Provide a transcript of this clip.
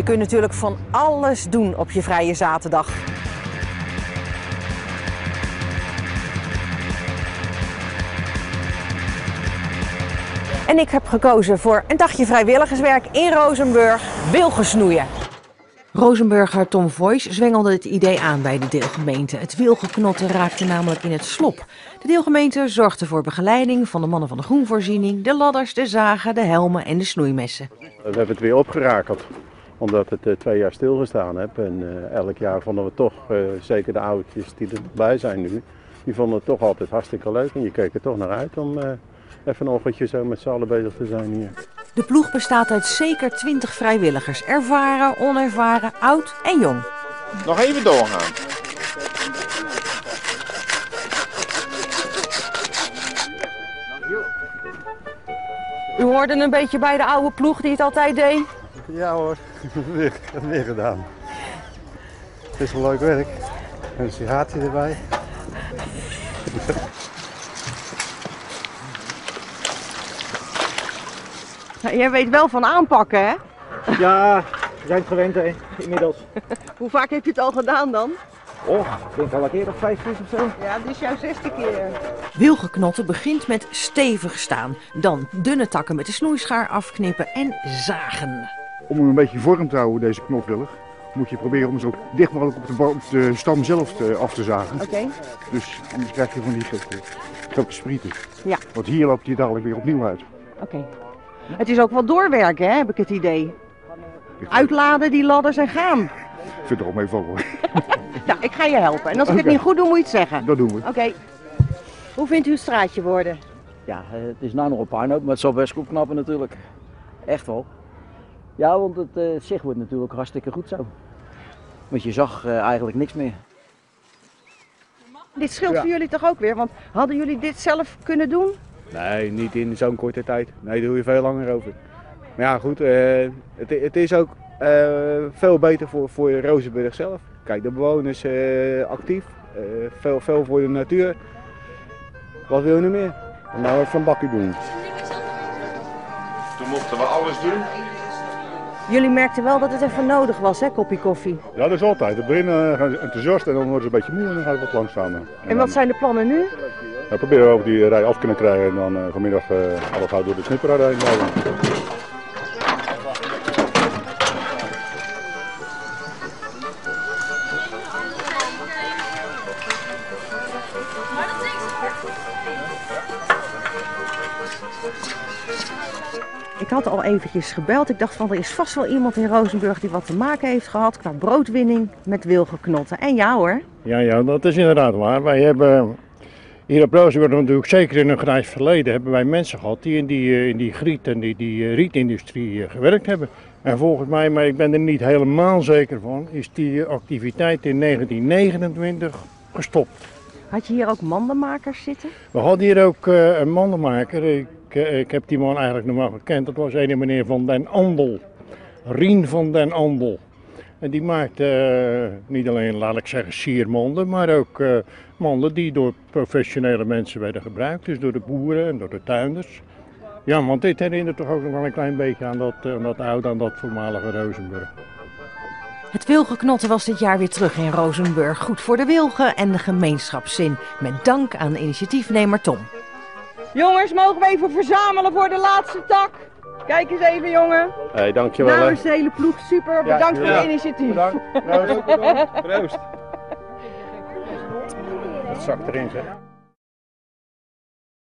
Je kunt natuurlijk van alles doen op je vrije zaterdag. En ik heb gekozen voor een dagje vrijwilligerswerk in Rozenburg, wilgesnoeien. Rozenburger Tom Voice zwengelde het idee aan bij de deelgemeente. Het wilgeknotten raakte namelijk in het slop. De deelgemeente zorgde voor begeleiding van de mannen van de groenvoorziening, de ladders, de zagen, de helmen en de snoeimessen. We hebben het weer opgerakeld, omdat het uh, twee jaar stilgestaan heeft. En uh, elk jaar vonden we toch, uh, zeker de oudjes die erbij zijn nu, die vonden het toch altijd hartstikke leuk. En je keek er toch naar uit om even een ochtendje zo met z'n allen bezig te zijn hier. De ploeg bestaat uit zeker 20 vrijwilligers, ervaren, onervaren, oud en jong. Nog even doorgaan. U hoorde een beetje bij de oude ploeg die het altijd deed? Ja hoor, weer, weer gedaan. Het is een leuk werk. En een sigaartje erbij. Nou, jij weet wel van aanpakken, hè? Ja, we zijn het gewend hè, inmiddels. Hoe vaak heb je het al gedaan dan? Oh, ik denk al een keer of vijf, zes of zo. Ja, dit is jouw zesde keer. Wielgeknotten begint met stevig staan. Dan dunne takken met de snoeischaar afknippen en zagen. Om hem een beetje vorm te houden, deze knopwillig, moet je proberen om zo dicht mogelijk op de, op de stam zelf te, af te zagen. Oké. Okay. Dus anders krijg je van die grote, grote sprieten. Ja. Want hier loopt hij dadelijk weer opnieuw uit. Oké. Okay. Het is ook wel doorwerken, hè, heb ik het idee. Uitladen die ladders en gaan. Ik vind het ook meevallen hoor. nou, ik ga je helpen. En als ik okay. het niet goed doe, moet je het zeggen. Dat doen we. Oké. Okay. Hoe vindt u het straatje worden? Ja, het is nou nog een puinhoop, maar het zal best goed knappen natuurlijk. Echt wel. Ja, want het uh, zicht wordt natuurlijk hartstikke goed zo. Want je zag uh, eigenlijk niks meer. Dit scheelt ja. voor jullie toch ook weer? Want hadden jullie dit zelf kunnen doen? Nee, niet in zo'n korte tijd. Nee, daar doe je veel langer over. Maar ja, goed, uh, het, het, is ook uh, veel beter voor, voor Rozenburg zelf. Kijk, de bewoners uh, actief, veel, veel voor de natuur. Wat wil je nu meer? En nou even een bakje doen. Toen mochten we alles doen. Jullie merkten wel dat het even nodig was, hè, kopje koffie? Ja, dat is altijd. We beginnen gaan ze enthousiast en dan worden ze een beetje moe en dan gaan we wat staan. En, en wat zijn de plannen nu? We proberen we over die rij af kunnen krijgen en dan uh, vanmiddag uh, alles uit door de snipperij heen Ik had al eventjes gebeld. Ik dacht van er is vast wel iemand in Rozenburg die wat te maken heeft gehad qua broodwinning met wilgeknotten. En jou hoor. Ja, ja, dat is inderdaad waar. Wij hebben hier op Rozenburg natuurlijk zeker in een grijs verleden hebben wij mensen gehad die in die, in die griet en die, die rietindustrie gewerkt hebben. En volgens mij, maar ik ben er niet helemaal zeker van, is die activiteit in 1929 gestopt. Had je hier ook mandenmakers zitten? We hadden hier ook een mandenmaker. Ik, uh, ik heb die man eigenlijk nog wel gekend. Dat was een meneer van den Andel. Rien van den Andel. En die maakte uh, niet alleen, laat ik zeggen, siermanden, maar ook manden die door professionele mensen werden gebruikt. Dus door de boeren en door de tuinders. Ja, want dit herinnert toch ook nog wel een klein beetje aan dat, aan dat oude, aan dat voormalige Rozenburg. Het wilgeknotten was dit jaar weer terug in Rozenburg. Goed voor de wilgen en de gemeenschapszin. Met dank aan initiatiefnemer Tom. Jongens, mogen we even verzamelen voor de laatste tak? Kijk eens even, jongen. Hey, dankjewel. De hele ploeg, super. Bedankt ja, voor het initiatief. Bedankt. Proost. Proost. Dat zakt erin, zeg.